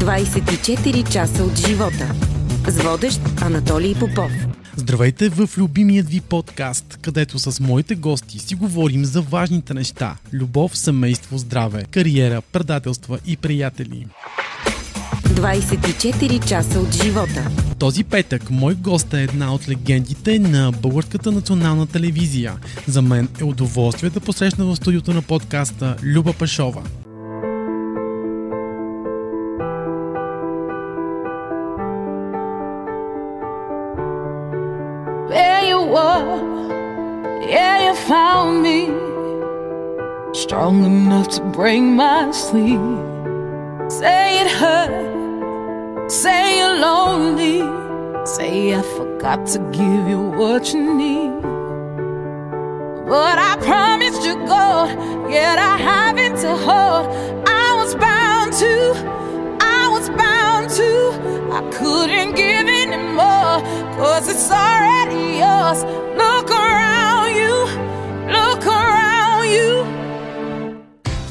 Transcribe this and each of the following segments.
24 часа от живота. С водещ Анатолий Попов. Здравейте в любимият ви подкаст, където с моите гости си говорим за важните неща – любов, семейство, здраве, кариера, предателства и приятели. 24 часа от живота. Този петък мой гост е една от легендите на Българската национална телевизия. За мен е удоволствие да посрещна в студиото на подкаста Люба Пашова. Found me strong enough to break my sleep. Say it hurt, say you're lonely, say I forgot to give you what you need. But I promised you gold, yet I haven't to hold. I was bound to, I was bound to. I couldn't give anymore, cause it's already yours.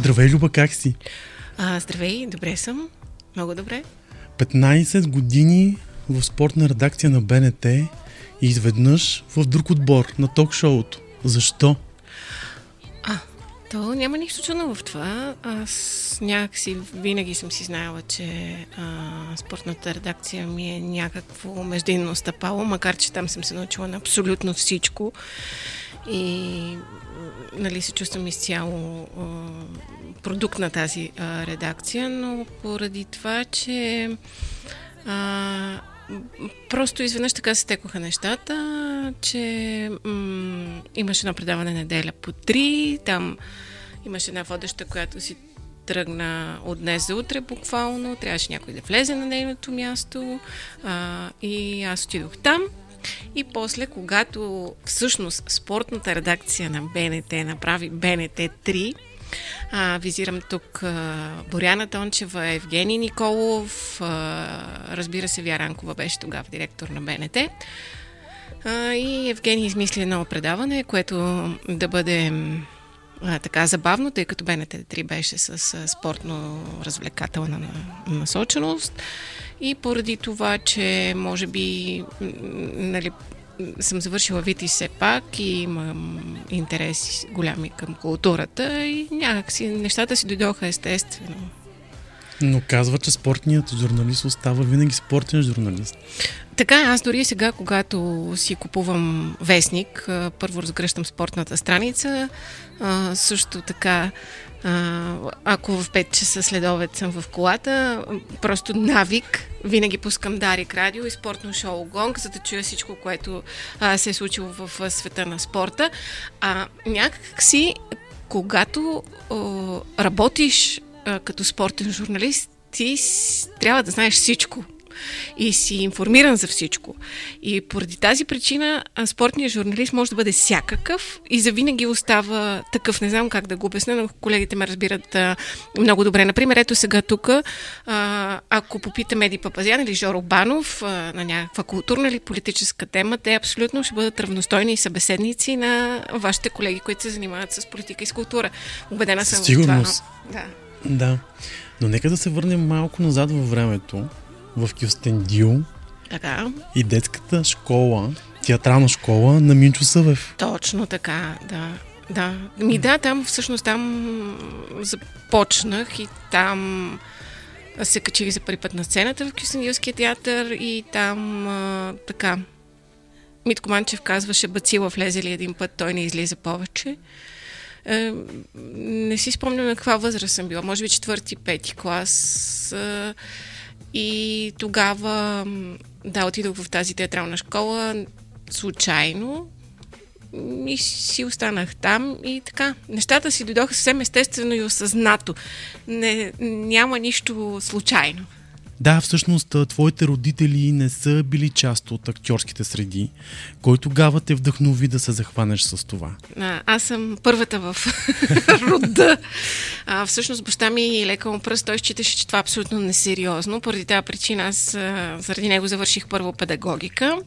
Здравей, Люба, как си? А, здравей, добре съм. Много добре. 15 години в спортна редакция на БНТ и изведнъж в друг отбор на ток-шоуто. Защо? А, то няма нищо чудно в това. Аз някакси винаги съм си знаела, че а, спортната редакция ми е някакво междинно стъпало, макар че там съм се научила на абсолютно всичко. И нали, се чувствам изцяло а, продукт на тази а, редакция, но поради това, че а, просто изведнъж така се текоха нещата, че м- имаше едно предаване неделя по три, там имаше една водеща, която си тръгна от днес за утре буквално, трябваше някой да влезе на нейното място а, и аз отидох там. И после, когато всъщност спортната редакция на БНТ направи БНТ 3, а, визирам тук а, Боряна Тончева, Евгений Николов, а, разбира се, Вяранкова беше тогава директор на БНТ. А, и Евгений измисли едно предаване, което да бъде а, така забавно, тъй като БНТ 3 беше с спортно-развлекателна насоченост. И поради това, че може би нали, съм завършила ВИТИ все пак и имам интереси голями към културата и някакси нещата си дойдоха естествено. Но казва, че спортният журналист остава винаги спортен журналист. Така, аз дори сега, когато си купувам вестник, първо разгръщам спортната страница, също така а, ако в 5 часа следовет съм в колата, просто навик, винаги пускам Дарик Радио и спортно шоу Гонг, за да чуя всичко, което а, се е случило в а, света на спорта. А някак си, когато а, работиш а, като спортен журналист, ти трябва да знаеш всичко и си информиран за всичко. И поради тази причина спортният журналист може да бъде всякакъв и завинаги остава такъв. Не знам как да го обясня, но колегите ме разбират а, много добре. Например, ето сега тук, а, ако попитаме Еди Папазян или Жоро Банов а, на някаква културна или политическа тема, те абсолютно ще бъдат равностойни събеседници на вашите колеги, които се занимават с политика и с култура. Убедена съм сигурност. в това. но- Да. Да. Но нека да се върнем малко назад във времето, в Кюстендил Така. и детската школа, театрална школа на Минчо Съвев. Точно така, да. Да. Ми да, там всъщност там започнах и там се качих за първи път на сцената в Кюстендилския театър и там а, така Митко Манчев казваше Бацила влезе ли един път, той не излиза повече. Е, не си спомням на каква възраст съм била, може би четвърти, пети клас. Е, и тогава, да, отидох в тази театрална школа случайно и си останах там и така. Нещата си дойдоха съвсем естествено и осъзнато. Не, няма нищо случайно. Да, всъщност твоите родители не са били част от актьорските среди. Кой тогава те вдъхнови да се захванеш с това? А, аз съм първата в рода. А, всъщност баща ми лека му пръст, той считаше, че това е абсолютно несериозно. Поради тази причина аз заради него завърших първо педагогика,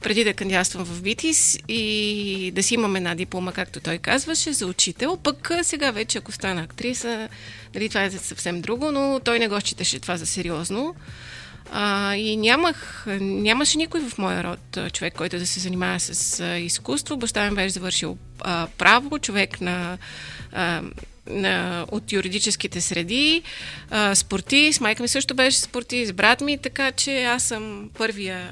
преди да кандидатствам в ВИТИС и да си имам една диплома, както той казваше, за учител. Пък сега вече, ако стана актриса, Нали, това е съвсем друго, но той не го считаше това за сериозно. А, и нямах, нямаше никой в моя род човек, който да се занимава с а, изкуство. Баща ми беше завършил а, право, човек на, а, на, от юридическите среди, а, спортист, майка ми също беше спортист, брат ми, така че аз съм първия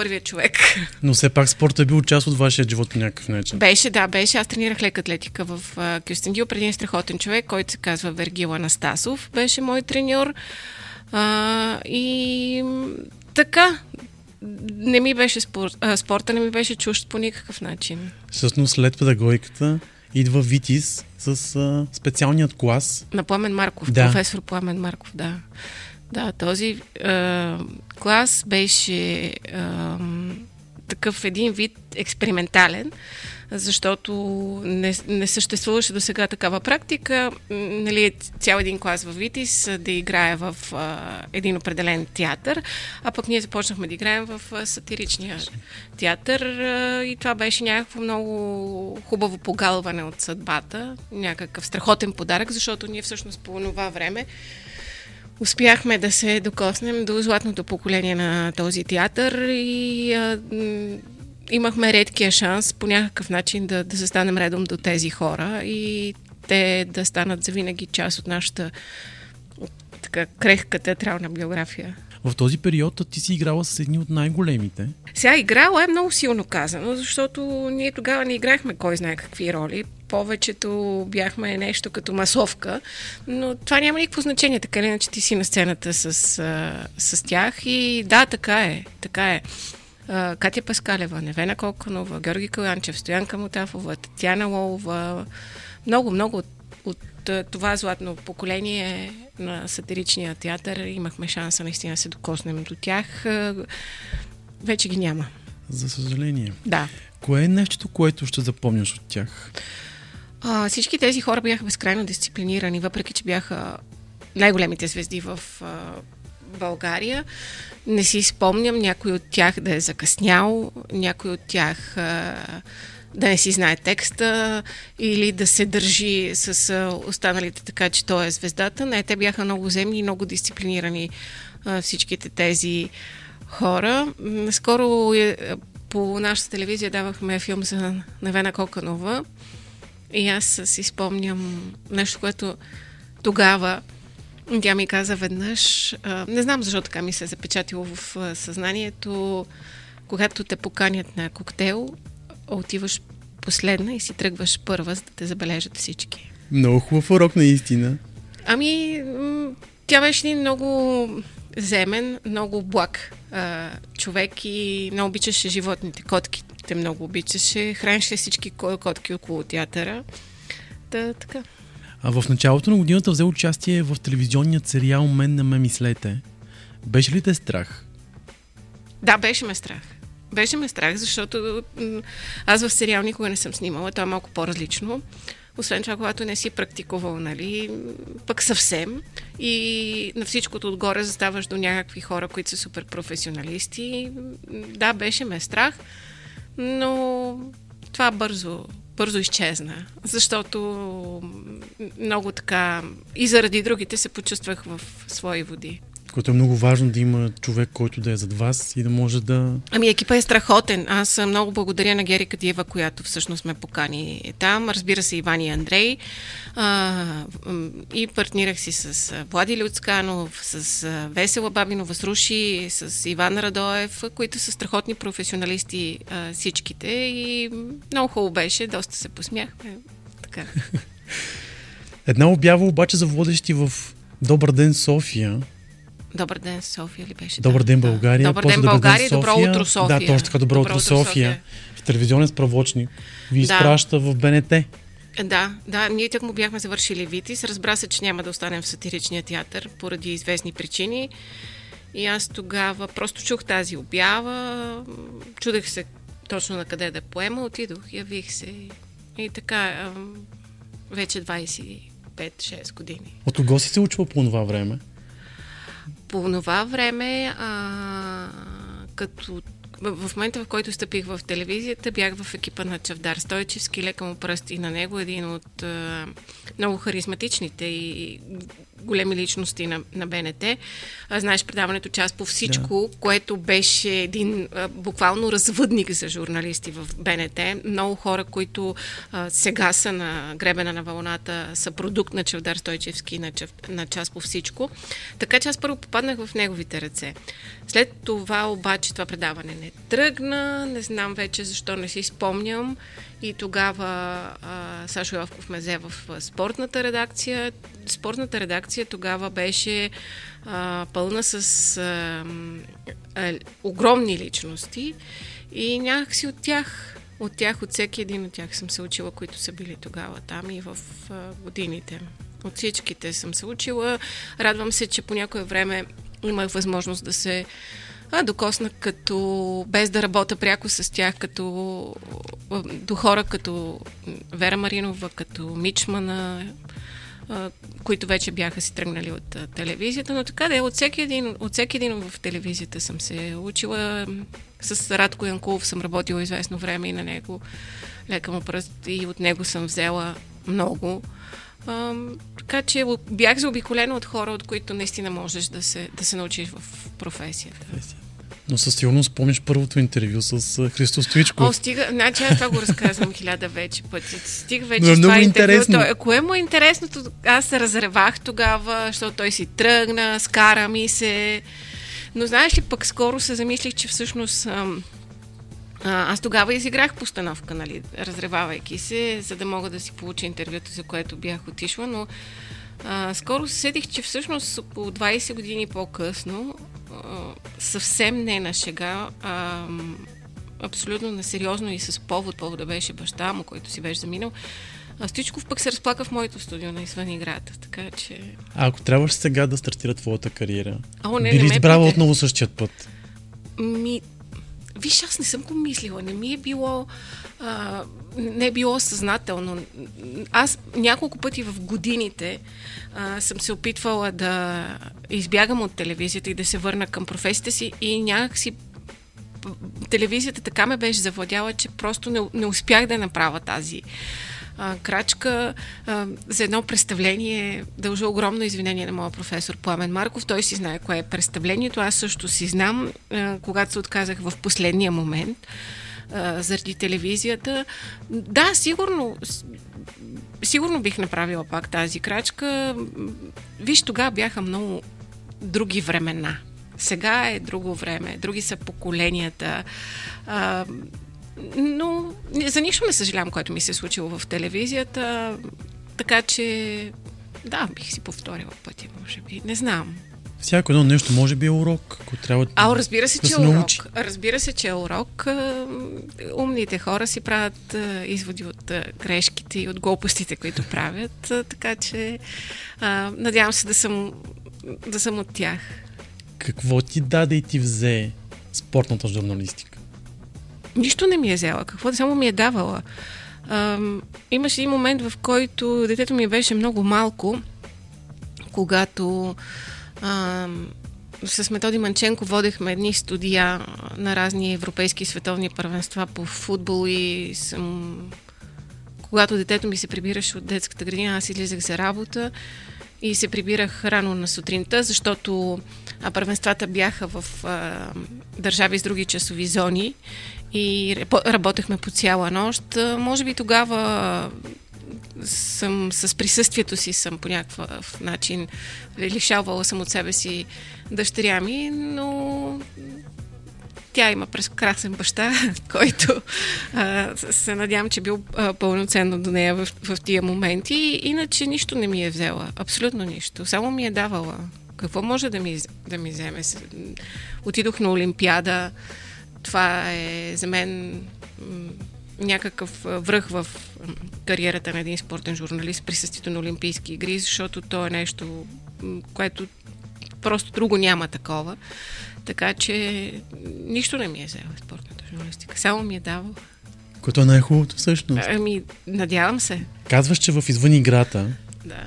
първият човек. Но все пак спортът е бил част от вашия живот по някакъв начин. Беше, да, беше. Аз тренирах лека атлетика в uh, Кюстендил преди един страхотен човек, който се казва Вергил Анастасов. Беше мой треньор. А, и така, не ми беше спор, а, спорта, не ми беше чужд по никакъв начин. Всъщност след педагогиката идва Витис с а, специалният клас. На Пламен Марков, Да. професор Пламен Марков, да. Да, този а, клас беше а, такъв един вид експериментален, защото не, не съществуваше до сега такава практика. Нали, цял един клас в Витис да играе в а, един определен театър, а пък ние започнахме да играем в а, сатиричния театър а, и това беше някакво много хубаво погалване от съдбата, някакъв страхотен подарък, защото ние всъщност по това време успяхме да се докоснем до златното поколение на този театър и а, имахме редкия шанс по някакъв начин да, да застанем редом до тези хора и те да станат завинаги част от нашата така крехка театрална биография. В този период ти си играла с едни от най-големите. Сега играла е много силно казано, защото ние тогава не играхме кой знае какви роли. Повечето бяхме нещо като масовка, но това няма никакво значение, така или иначе ти си на сцената с, с тях и да, така е, така е. Катя Паскалева, Невена Коканова, Георги Калянчев, Стоянка Мутафова, Татьяна Лолова, много, много от, от а, това златно поколение на сатиричния театър имахме шанса наистина да се докоснем до тях. А, Вече ги няма. За съжаление. Да. Кое е нещото, което ще запомняш от тях? А, всички тези хора бяха безкрайно дисциплинирани, въпреки че бяха най-големите звезди в а, България. Не си спомням някой от тях да е закъснял, някой от тях а, да не си знае текста или да се държи с останалите така, че той е звездата. Не, те бяха много земни и много дисциплинирани всичките тези хора. Скоро е, по нашата телевизия давахме филм за Невена Коканова. И аз си спомням нещо, което тогава тя ми каза веднъж, не знам защо така ми се е запечатило в съзнанието, когато те поканят на коктейл, отиваш последна и си тръгваш първа, за да те забележат всички. Много хубав урок, наистина. Ами, тя беше един много земен, много благ а, човек и много обичаше животните, котките много обичаше, хранеше всички ко- котки около театъра. Да, така. А в началото на годината взе участие в телевизионният сериал Мен не ме мислете. Беше ли те страх? Да, беше ме страх. Беше ме страх, защото аз в сериал никога не съм снимала, то е малко по-различно. Освен това, когато не си практикувал, нали, пък съвсем. И на всичкото отгоре заставаш до някакви хора, които са супер професионалисти. Да, беше ме страх, но това бързо, бързо изчезна, защото много така и заради другите се почувствах в свои води. Което е много важно да има човек, който да е зад вас и да може да... Ами екипа е страхотен. Аз много благодаря на Гери Кадиева, която всъщност ме покани там. Разбира се, Иван и Андрей. А, и партнирах си с Влади Люцканов, с Весела Бабинова, с Руши, с Иван Радоев, които са страхотни професионалисти а, всичките. И много хубаво беше, доста се посмяхме. Така. Една обява обаче за водещи в Добър ден София. Добър ден, София ли беше? Добър ден. България. Добър ден, България, добро утро, София. Да, точно така, добро, утро, София. В телевизионен справочник ви Да. изпраща в БНТ. Да, да, ние так му бяхме завършили Витис. Разбра се, че няма да останем в сатиричния театър поради известни причини. И аз тогава просто чух тази обява, чудех се точно на къде да поема, отидох, явих се и така ам, вече 25-6 години. От кого си се учила по това време? По това време, а, като в, момента, в който стъпих в телевизията, бях в екипа на Чавдар Стойчевски, лека му пръст и на него, един от а, много харизматичните и големи личности на, на БНТ. А, знаеш предаването Час по всичко, да. което беше един а, буквално развъдник за журналисти в БНТ. Много хора, които а, сега са на гребена на вълната, са продукт на Чавдар Стойчевски на, на Час по всичко. Така че аз първо попаднах в неговите ръце. След това обаче това предаване не тръгна, не знам вече защо не си спомням. И тогава а, Сашо Йовков ме взе в спортната редакция. Спортната редакция тогава беше а, пълна с а, а, огромни личности и някакси от тях, от тях, от всеки един от тях съм се учила, които са били тогава там и в а, годините. От всичките съм се учила. Радвам се, че по някое време имах възможност да се а, докосна като, без да работя пряко с тях, като до хора като Вера Маринова, като Мичмана, които вече бяха си тръгнали от а, телевизията, но така да е, от всеки, един, от всеки един в телевизията съм се учила. С Радко Янкулов съм работила известно време и на него лека му пръст и от него съм взела много. А, така че бях заобиколена от хора, от които наистина можеш да се, да се научиш в професията. Но със сигурност спомниш първото интервю с Христо Стоичков. О, стига, значи аз това го разказвам хиляда вече пъти. Стига вече Но е много това интересно. Той, кое му е интересното? Аз се разревах тогава, защото той си тръгна, скара ми се. Но знаеш ли, пък скоро се замислих, че всъщност ам, а, аз тогава изиграх постановка, нали, разревавайки се, за да мога да си получа интервюто, за което бях отишла, но а, скоро се седих, че всъщност около 20 години по-късно, съвсем не на шега, а, абсолютно несериозно и с повод, повода беше баща му, който си беше заминал, а Стичков пък се разплака в моето студио на извън играта, така че... А ако трябваше сега да стартира твоята кариера, О, не, би ли избрала отново същият път? Ми, виж, аз не съм го мислила. Не ми е било... А, не е било съзнателно. Аз няколко пъти в годините а, съм се опитвала да избягам от телевизията и да се върна към професията си и някакси телевизията така ме беше завладяла, че просто не, не успях да направя тази а, крачка а, за едно представление. Дължа огромно извинение на моя професор Пламен Марков. Той си знае кое е представлението. Аз също си знам, а, когато се отказах в последния момент а, заради телевизията. Да, сигурно, сигурно бих направила пак тази крачка. Виж, тогава бяха много други времена. Сега е друго време, други са поколенията. А, но за нищо не съжалявам, което ми се е случило в телевизията. Така че, да, бих си повторила пътя, може би. Не знам. Всяко едно нещо може би е урок, ако трябва А, разбира се, да че е урок. научи. Разбира се, че е урок. Умните хора си правят изводи от грешките и от глупостите, които правят. Така че, надявам се да съм, да съм от тях. Какво ти даде и ти взе спортната журналистика? Нищо не ми е взела. Какво само ми е давала. Ам, имаше един момент, в който детето ми беше много малко, когато ам, с Методи Манченко водехме едни студия на разни европейски и световни първенства по футбол и съм... Когато детето ми се прибираше от детската градина, аз излизах за работа и се прибирах рано на сутринта, защото а, първенствата бяха в а, държави с други часови зони и работехме по цяла нощ. А, може би тогава съм с присъствието си съм по някакъв начин лишавала съм от себе си дъщеря ми, но тя има прекрасен баща, който а, се надявам, че бил а, пълноценно до нея в, в тия моменти. Иначе нищо не ми е взела. Абсолютно нищо. Само ми е давала. Какво може да ми, да ми вземе? Отидох на Олимпиада. Това е за мен някакъв връх в кариерата на един спортен журналист, присъствието на Олимпийски игри, защото то е нещо, което просто друго няма такова. Така че нищо не ми е взела спортната журналистика. Само ми е давала. Което е най-хубавото всъщност. Ами, надявам се. Казваш, че в извън играта Да.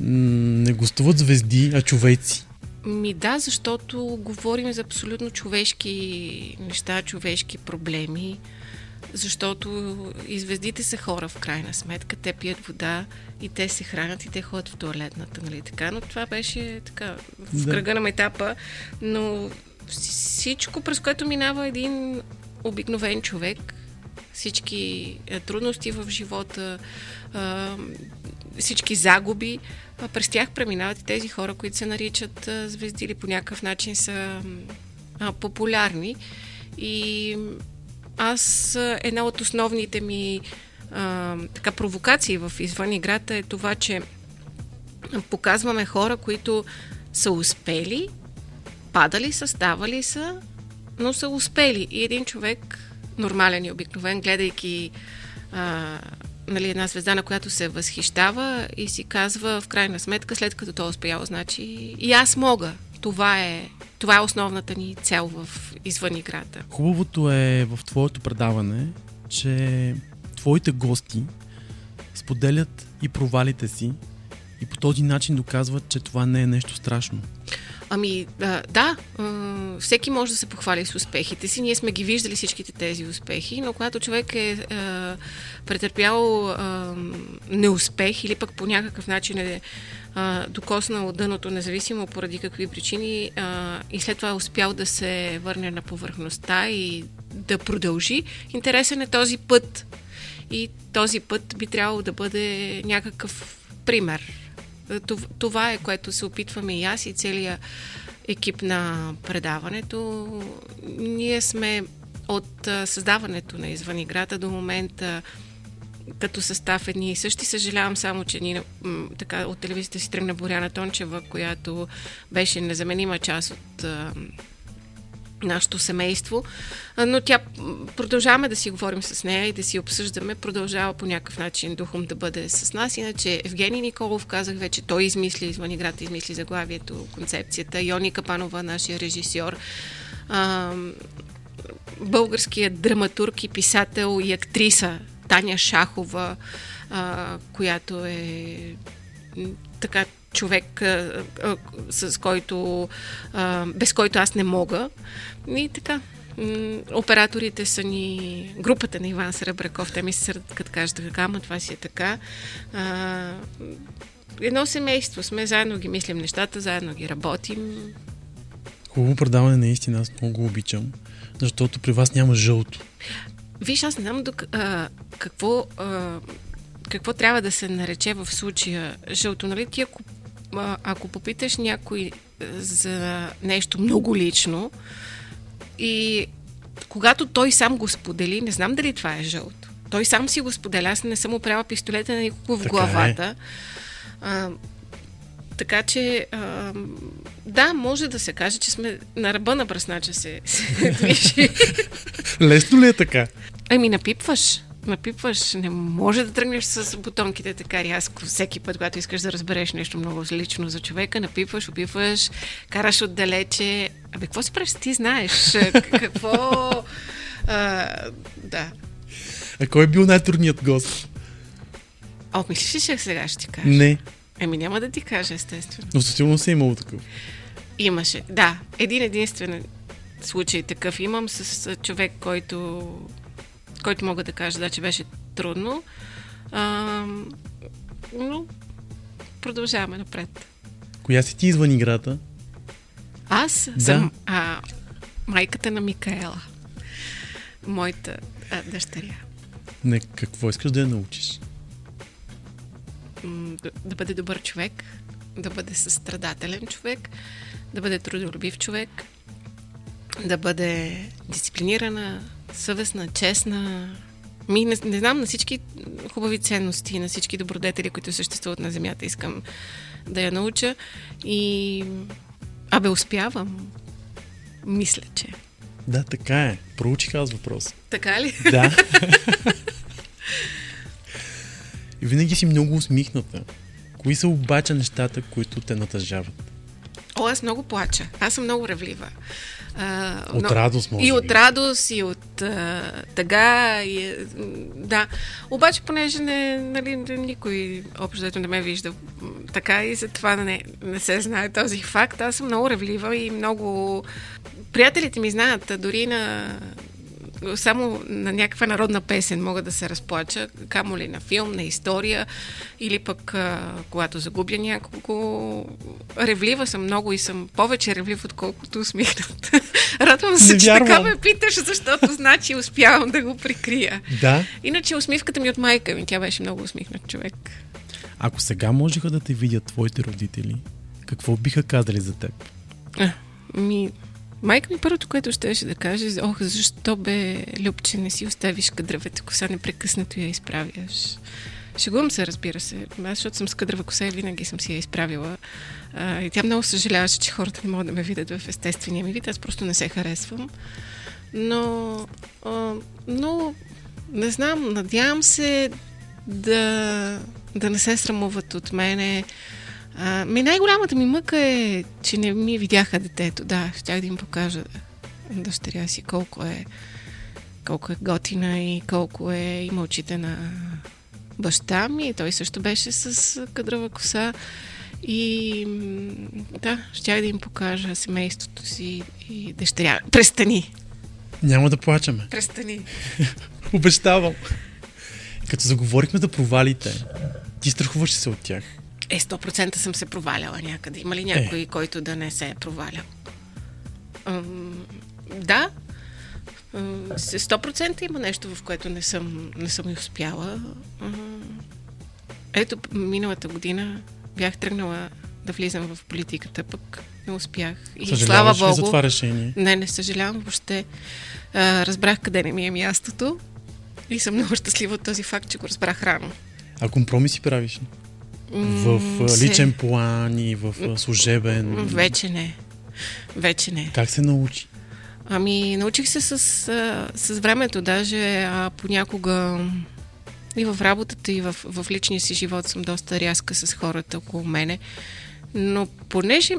не гостуват звезди, а човеци. Ми да, защото говорим за абсолютно човешки неща, човешки проблеми, защото и звездите са хора в крайна сметка, те пият вода и те се хранят и те ходят в туалетната, нали така, но това беше така в Да. кръга на етапа, но всичко, през което минава един обикновен човек, всички е, трудности в живота, всички загуби, през тях преминават и тези хора, които се наричат звезди или по някакъв начин са популярни. И аз една от основните ми така провокации в извън играта е това, че показваме хора, които са успели, падали са, ставали са, но са успели. И един човек, нормален и обикновен, гледайки а, нали, една звезда, на която се възхищава и си казва, в крайна сметка, след като той е успял, значи и аз мога. Това е, това е основната ни цел в извън играта. Хубавото е в твоето предаване, че твоите гости споделят и провалите си и по този начин доказват, че това не е нещо страшно. Ами, а, да, а, всеки може да се похвали с успехите си. Ние сме ги виждали всичките тези успехи, но когато човек е а, претърпял а, неуспех или пък по някакъв начин е а, докоснал дъното, независимо поради какви причини, а, и след това е успял да се върне на повърхността и да продължи, интересен е този път. И този път би трябвало да бъде някакъв пример. Това- Това е което се опитваме и аз и целият екип на предаването. Ние сме от създаването на извън играта до момента като състав едни и същи. Съжалявам само, че ни, така, от телевизията си тръгна Боряна Тончева, която беше незаменима част от нашето семейство, но тя продължаваме да си говорим с нея и да си обсъждаме, продължава по някакъв начин духом да бъде с нас. Иначе Евгений Николов, казах вече, той измисли извън играта, измисли заглавието, концепцията. Йони Капанова, нашия режисьор. Българският драматург и писател и актриса Таня Шахова, която е така човек, а, а, с който, а, без който аз не мога. И така. Операторите са ни групата на Иван Сребраков. Те ми се сърдат, като кажат така, ама това си е така. А, едно семейство сме, заедно ги мислим нещата, заедно ги работим. Хубаво предаване, наистина, аз много го обичам, защото при вас няма жълто. Виж, аз не знам док, а, какво, а, какво трябва да се нарече в случая жълто. Нали? Ти ако, ако попиташ някой а, за нещо много лично и когато той сам го сподели, не знам дали това е жълто. Той сам си го споделя, аз не съм опряла пистолета на никого в Така е. главата. А, така че, а, да, може да се каже, че сме на ръба на бръснача се, се движи. Лесно ли е така? Ами напипваш. Напипваш. Не може да тръгнеш с бутонките така рязко. Всеки път, когато искаш да разбереш нещо много лично за човека, напипваш, опипваш, караш отдалече. Абе, какво си правиш? Ти знаеш. Какво... А, да. А кой е бил най-трудният гост? О, мислиш ли, сега ще ти кажа? Не, Еми няма да ти кажа, естествено. но със сигурност е имало такъв. Имаше. Да, един единствен случай такъв имам с човек, който, който мога да кажа, да, че беше трудно. А, но продължаваме напред. Коя си ти извън играта? Аз Да. съм а, майката на Микаела. Моята а, дъщеря. Не, какво искаш да я научиш? Да, да бъде добър човек, да бъде състрадателен човек, да бъде трудолюбив човек, да бъде дисциплинирана, съвестна, честна. Ми, не, не знам, на всички хубави ценности, на всички добродетели, които съществуват на Земята, искам да я науча. И... Абе, успявам. Мисля, че. Да, така е. Проучих аз въпрос. Така ли? Да. И винаги си много усмихната. Кои са обаче нещата, които те натъжават? О, аз много плача. Аз съм много ревлива. А, От но- радост, може И би. от радост, и от а, тъга. И, да. Обаче, понеже не, нали, никой общо дето не ме вижда така и затова не, не се знае този факт. Аз съм много ревлива и много... Приятелите ми знаят, дори на само на някаква народна песен мога да се разплача, камо ли на филм, на история или пък а, когато загубя някого. Ревлива съм много и съм повече ревлив, отколкото усмихнат. Радвам се, че така ме питаш, защото значи успявам да го прикрия. Да. Иначе усмивката ми от майка ми, тя беше много усмихнат човек. Ако сега можеха да те видят твоите родители, какво биха казали за теб? А, ми, Майка ми първото, което щеше да каже, ох, защо бе, Любче, не си оставиш кадравата коса, непрекъснато я изправяш. Шегувам се, разбира се. Аз, защото съм с кадрава коса и винаги съм си я изправила. А, и тя много съжаляваше, че хората не могат да ме видят в естествения ми вид. Аз просто не се харесвам. Но, а, но не знам, надявам се да, да не се срамуват от мене. А, ми най-голямата ми мъка е, че не ми видяха детето. Да, щях да им покажа дъщеря си колко е колко е готина и колко е има очите на баща ми. Той също беше с кадрова коса. И да, щях да им покажа семейството си и дъщеря. Престани! Няма да плачаме. Престани! Обещавам. Като заговорихме за провалите, ти страхуваш се от тях. Е, 100% съм се проваляла някъде. Има ли някой, е. който да не се е провалял? Ам, да. Ам, 100% има нещо, в което не съм, не съм и успяла. Ето, миналата година бях тръгнала да влизам в политиката, пък не успях. И слава Богу. за това решение? Не, не съжалявам въобще. А, разбрах къде не ми е мястото и съм много щастлива от този факт, че го разбрах рано. А компромиси правиш В личен план и в служебен? Вече не. Вече не. Как се научи? Ами, научих се с, с времето, даже а, понякога и в работата, и в, в личния си живот съм доста рязка с хората около мене. Но понеже,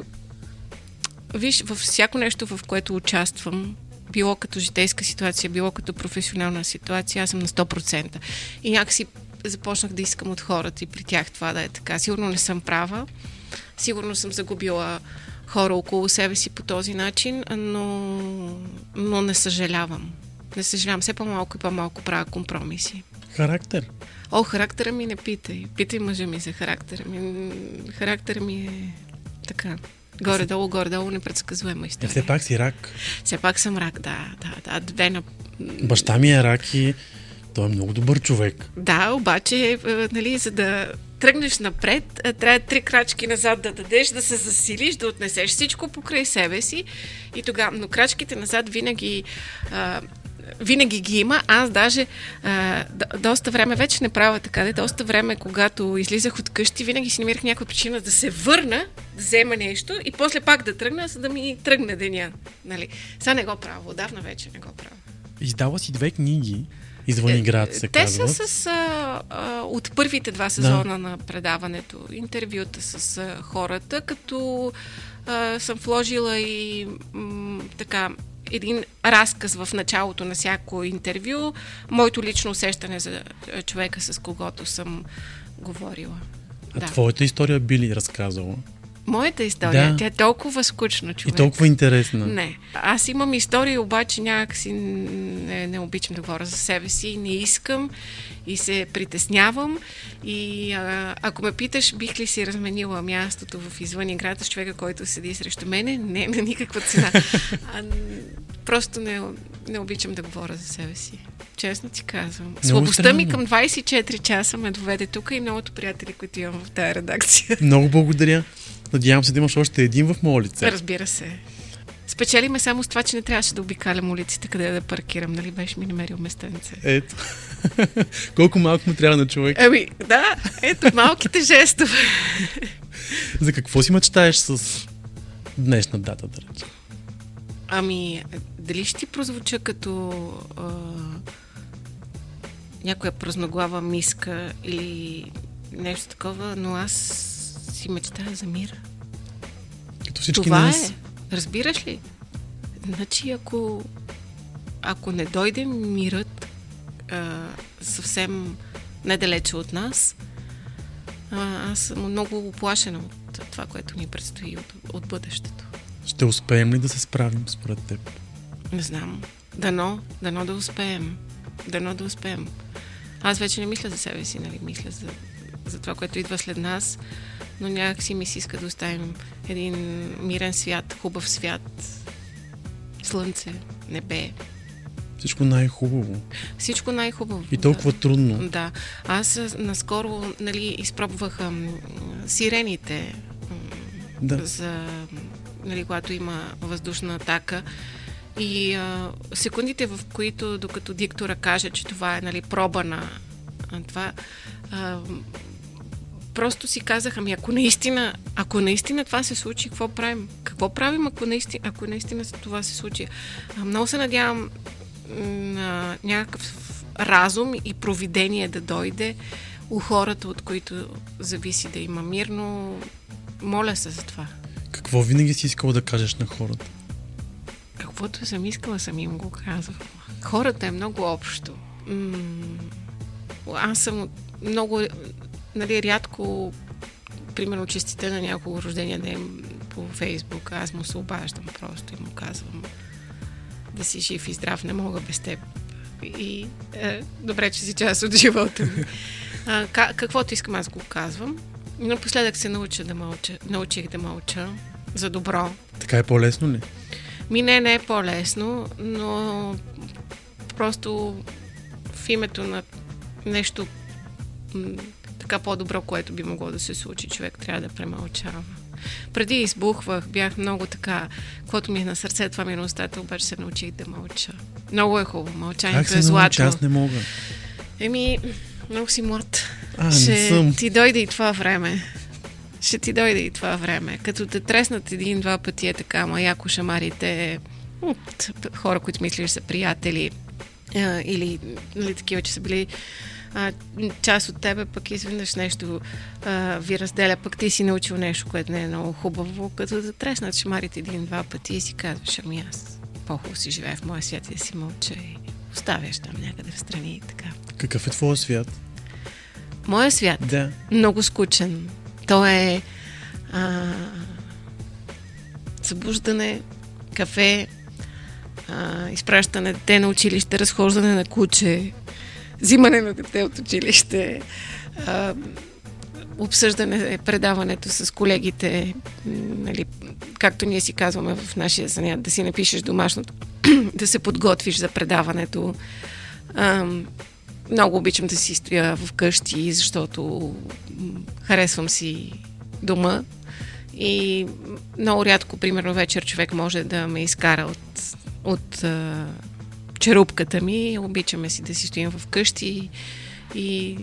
виж, във всяко нещо, в което участвам, било като житейска ситуация, било като професионална ситуация, аз съм на 100%. И някакси започнах да искам от хората и при тях това да е така. Сигурно не съм права, сигурно съм загубила хора около себе си по този начин, но, но не съжалявам. Не съжалявам. Все по-малко и по-малко правя компромиси. Характер? О, характера ми не питай. Питай мъжа ми за характера ми. Характера ми е така. Горе-долу, горе-долу, непредсказуема история. Е, все пак си рак. Все пак съм рак, да. да, да две на... Баща ми е рак и той е много добър човек. Да, обаче, е, нали, за да тръгнеш напред, е, трябва три крачки назад да дадеш, да се засилиш, да отнесеш всичко покрай себе си и тогава, но крачките назад винаги а, винаги ги има. Аз даже а, доста време вече не правя така. Де, доста време, когато излизах от къщи, винаги си намирах някаква причина да се върна, да взема нещо и после пак да тръгна, за да ми тръгне деня. Нали? Сега не го правя. Отдавна вече не го правя. Издава си две книги. Извън играта се Те казват. са с, а, а, от първите два сезона да. на предаването, интервюта с а, хората, като а, съм вложила и м, така един разказ в началото на всяко интервю, моето лично усещане за човека, с когото съм говорила. А да. твоята история би ли разказала? Моята история, да. тя е толкова скучна, човек. И толкова интересна. Не. Аз имам история, обаче някакси не, не обичам да говоря за себе си, не искам и се притеснявам. И а, ако ме питаш, бих ли си разменила мястото в извън играта с човека, който седи срещу мене, не на никаква цена. А, просто не, не обичам да говоря за себе си. Честно ти казвам. Слабостта ми към 24 часа ме доведе тук и многото приятели, които имам в тази редакция. Много благодаря. Надявам се да имаш още един в моя лице. Разбира се. Спечелиме само с това, че не трябваше да обикалям улиците, къде да паркирам, нали? Беше ми намерил местенце. Ето. Колко малко му трябва на човек. Ами, да, ето, малките жестове. За какво си мечтаеш с днешна дата, да речем? Ами, дали ще ти прозвуча като а, някоя празноглава миска или нещо такова, но аз си мечтая за мир. Като всички Това нас. е. Разбираш ли? Значи, ако, ако не дойде мирът а, съвсем недалече от нас, а, аз съм много оплашена от това, което ни предстои от, от бъдещето. Ще успеем ли да се справим според теб? Не знам. Дано, дано да успеем. Дано да успеем. Аз вече не мисля за себе си, нали? Мисля за, за това, което идва след нас, но някак си ми се иска да оставим един мирен свят, хубав свят, слънце, небе. Всичко най-хубаво. Всичко най-хубаво. И толкова да. трудно. Да. Аз наскоро нали, изпробвах ам, сирените ам, Да. за нали, когато има въздушна атака. И а, секундите, в които, докато диктора каже, че това е нали, проба на това, а, просто си казах, ами ако наистина, ако наистина това се случи, какво правим? Какво правим, ако наистина, ако наистина това се случи? А, много се надявам на някакъв разум и провидение да дойде у хората, от които зависи да има мир, но моля се за това. Какво винаги си искал да кажеш на хората? Каквото съм искала, съм им го казвала. Хората е много общо. М- аз съм много, нали, рядко, примерно, честите на някого рождения ден по Фейсбук, аз му се обаждам просто и му казвам да си жив и здрав, не мога без теб. И е, добре, че си част от живота ми. А, ка- каквото искам, аз го казвам. Напоследък се науча да мълча, научих да мълча за добро. Така е по-лесно ли? Ми не, не е по-лесно, но просто в името на нещо така по-добро, което би могло да се случи, човек трябва да премълчава. Преди избухвах, бях много така, каквото ми е на сърце, това ми е на устата, обаче се научих да мълча. Много е хубаво, Как мълчанието се е злато. Аз не мога. Еми, много си млад. А, не Ще съм. ти дойде и това време. Ще ти дойде и това време. Като те треснат един-два пъти е така, ама яко шамарите от хора, които мислиш са приятели или нали, такива, че са били а, част от тебе, пък изведнъж нещо а, ви разделя, пък ти си научил нещо, което не е много хубаво, като да треснат шамарите един-два пъти и си казваш, ами аз по-хубаво си живея в моя свят и си мълча и оставяш там някъде в страни и така. Какъв е твоя свят? Моя свят Да. много скучен. То е а, събуждане, кафе, а, изпращане дете на училище, разхождане на куче, взимане на дете от училище, а, обсъждане, предаването с колегите, нали, както ние си казваме в нашия занят, да си напишеш домашното, да се подготвиш за предаването. А, много обичам да си стоя вкъщи, защото харесвам си дома и много рядко, примерно вечер, човек може да ме изкара от, от черупката ми. Обичаме си да си стоим вкъщи и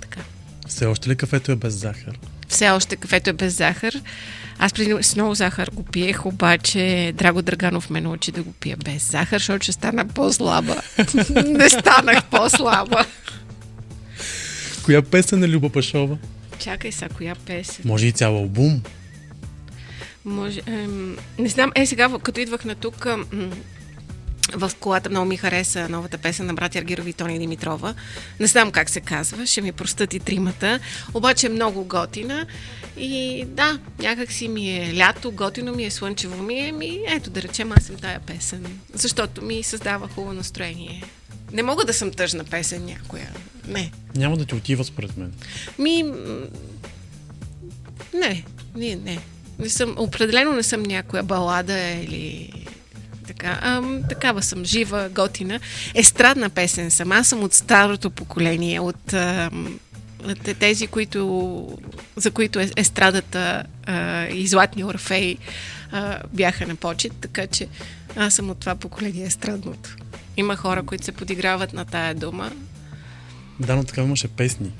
така. Все още ли кафето е без захар? Все още кафето е без захар. Аз преди с много захар го пиех, обаче Драго Драганов ме научи да го пия без захар, защото ще стана по-слаба. Не станах по-слаба. Коя песен е Люба Пашова? Чакай сега, коя песен? Може и цял албум. Може, ем, не знам, е сега, като идвах на тук, в колата много ми хареса новата песен на братя Аргиров и Тони Димитрова. Не знам как се казва, ще ми простат и тримата. Обаче е много готина. И да, някак си ми е лято, готино ми е, слънчево ми е. Ми, ето да речем, аз съм тая песен. Защото ми създава хубаво настроение. Не мога да съм тъжна песен някоя. Не. Няма да ти отива според мен. Ми. Не, не, не. не съм, определено не съм някоя балада или така. Ам, такава съм, жива, готина. Естрадна песен съм. Аз съм от старото поколение, от, ам, тези, които, за които е- естрадата а, и Златни Орфей а, бяха на почет, така че аз съм от това поколение естрадното. Има хора, които се подиграват на тая дума, Да, но така имаше песни.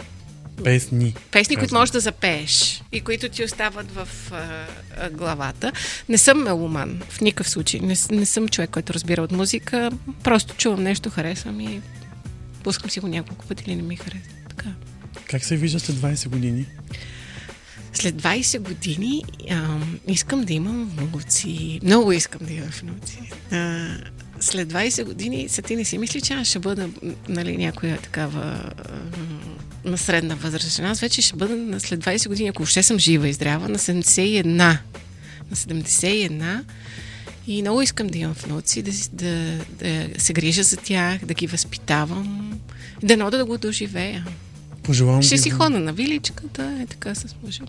Песни. Песни, които можеш да запееш и които ти остават в а, а, главата. Не съм меломан, в никакъв случай. Не, не съм човек, който разбира от музика. Просто чувам нещо, харесвам и пускам си го няколко пъти или не ми харесва. Така. Как се вижда след 20 години? След 20 години ам, искам да имам внуци. Много искам да имам внуци. А, след 20 години, са ти не си мисли, че аз ще бъда нали, някоя такава ам, на средна възраст. Аз вече ще бъда на след 20 години, ако още съм жива и здрава, на 71. На 71. И много искам да имам внуци, да, да, да се грижа за тях, да ги възпитавам, да нода да го доживея. Пожелавам Ще си да- хода на виличката, е така с мъжа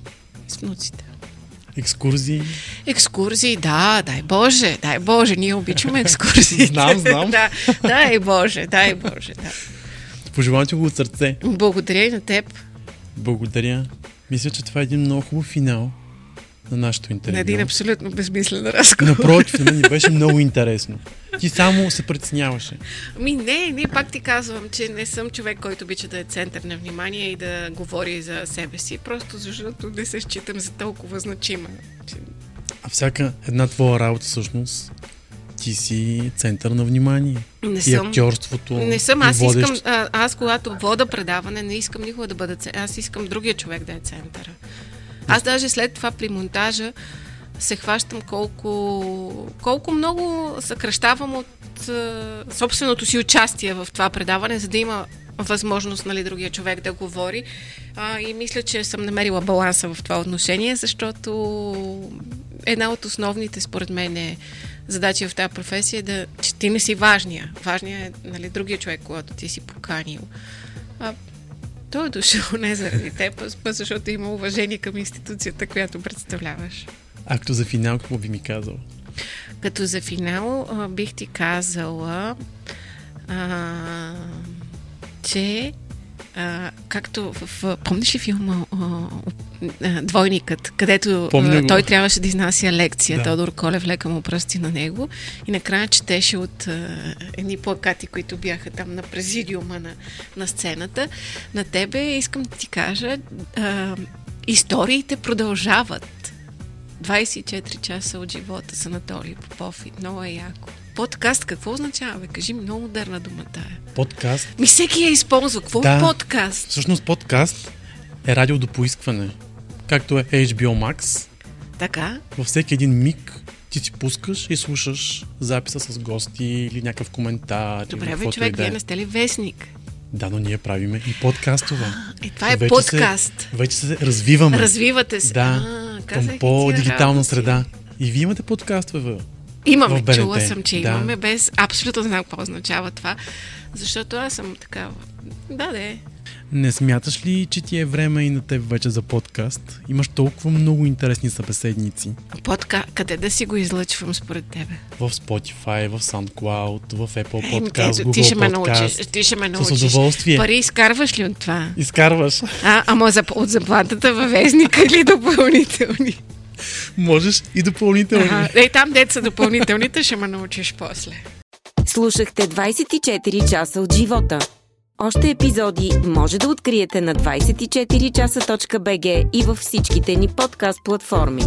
с внуците. екскурзии. Екскурзии, да, дай Боже, дай Боже, ние обичаме екскурзии. Знам, знам. да, дай Боже, дай Боже, да. Пожелавам ти го от сърце. Благодаря и на теб. Благодаря. Мисля, че това е един много хубав финал на нашето интервю. На един абсолютно безмислен разговор. Напротив, на мен беше много интересно. Ти само се притесняваше. Ми не, не, пак ти казвам, че не съм човек, който обича да е център на внимание и да говори за себе си, просто защото не се считам за толкова значима. А всяка една твоя работа всъщност ти си център на внимание. Не и съм. актьорството. Не съм, и аз водещ. искам, а, аз когато вода предаване, не искам никога да бъда център. Аз искам другия човек да е центъра. Аз даже след това при монтажа се хващам колко, колко много съкръщавам от а, собственото си участие в това предаване, за да има възможност нали, другия човек да говори. А, и мисля, че съм намерила баланса в това отношение, защото една от основните, според мен, е задача в тази професия е да, че ти не си важния. Важният е нали, другия човек, когато ти си поканил. А, той е дошъл не заради теб, а защото има уважение към институцията, която представляваш. А като за финал, какво би ми казал? Като за финал а, бих ти казала, а, че а, както в. Помниш ли филма а, а, Двойникът, където Помня а, го. той трябваше да изнася лекция, Да. да. Тодор Колев лека му пръсти на него и накрая четеше от а, едни плакати, които бяха там на президиума на, на сцената. На тебе искам да ти кажа, а, историите продължават. 24 часа от живота с Анатолий Попов и много е яко. Подкаст, какво означава? Бе? Кажи ми, много модерна дума тая. Подкаст. Ми всеки я използва. Какво Да. е подкаст? Всъщност подкаст е радио до поискване. Както е HBO Max. Така? Във всеки един миг ти си пускаш и слушаш записа с гости или някакъв коментар. Добре, бе, човек, и да е. вие не сте ли вестник? Да, но ние правиме и подкастова. Е, това е Вече подкаст. Се, вече се развиваме. Развивате се. Да, а, към и по-дигитална среда. И вие имате подкастове. Имаме, чула съм, че Да. имаме, без абсолютно знам какво означава това, защото аз съм такава. Да, де. Не смяташ ли, че ти е време и на теб вече за подкаст? Имаш толкова много интересни събеседници. Подка... Къде да си го излъчвам според тебе? В Spotify, в SoundCloud, в Apple Podcast, Google ти ще ме Podcast. научиш. Ти ще ме С научиш. удоволствие. Пари изкарваш ли от това? Изкарваш. А, ама за, от заплатата във вестника или допълнителни? Можеш и допълнителни. Ага. Ей, там деца допълнителните ще ме научиш после. Слушахте 24 часа от живота. Още епизоди може да откриете на 24часа.bg и във всичките ни подкаст платформи.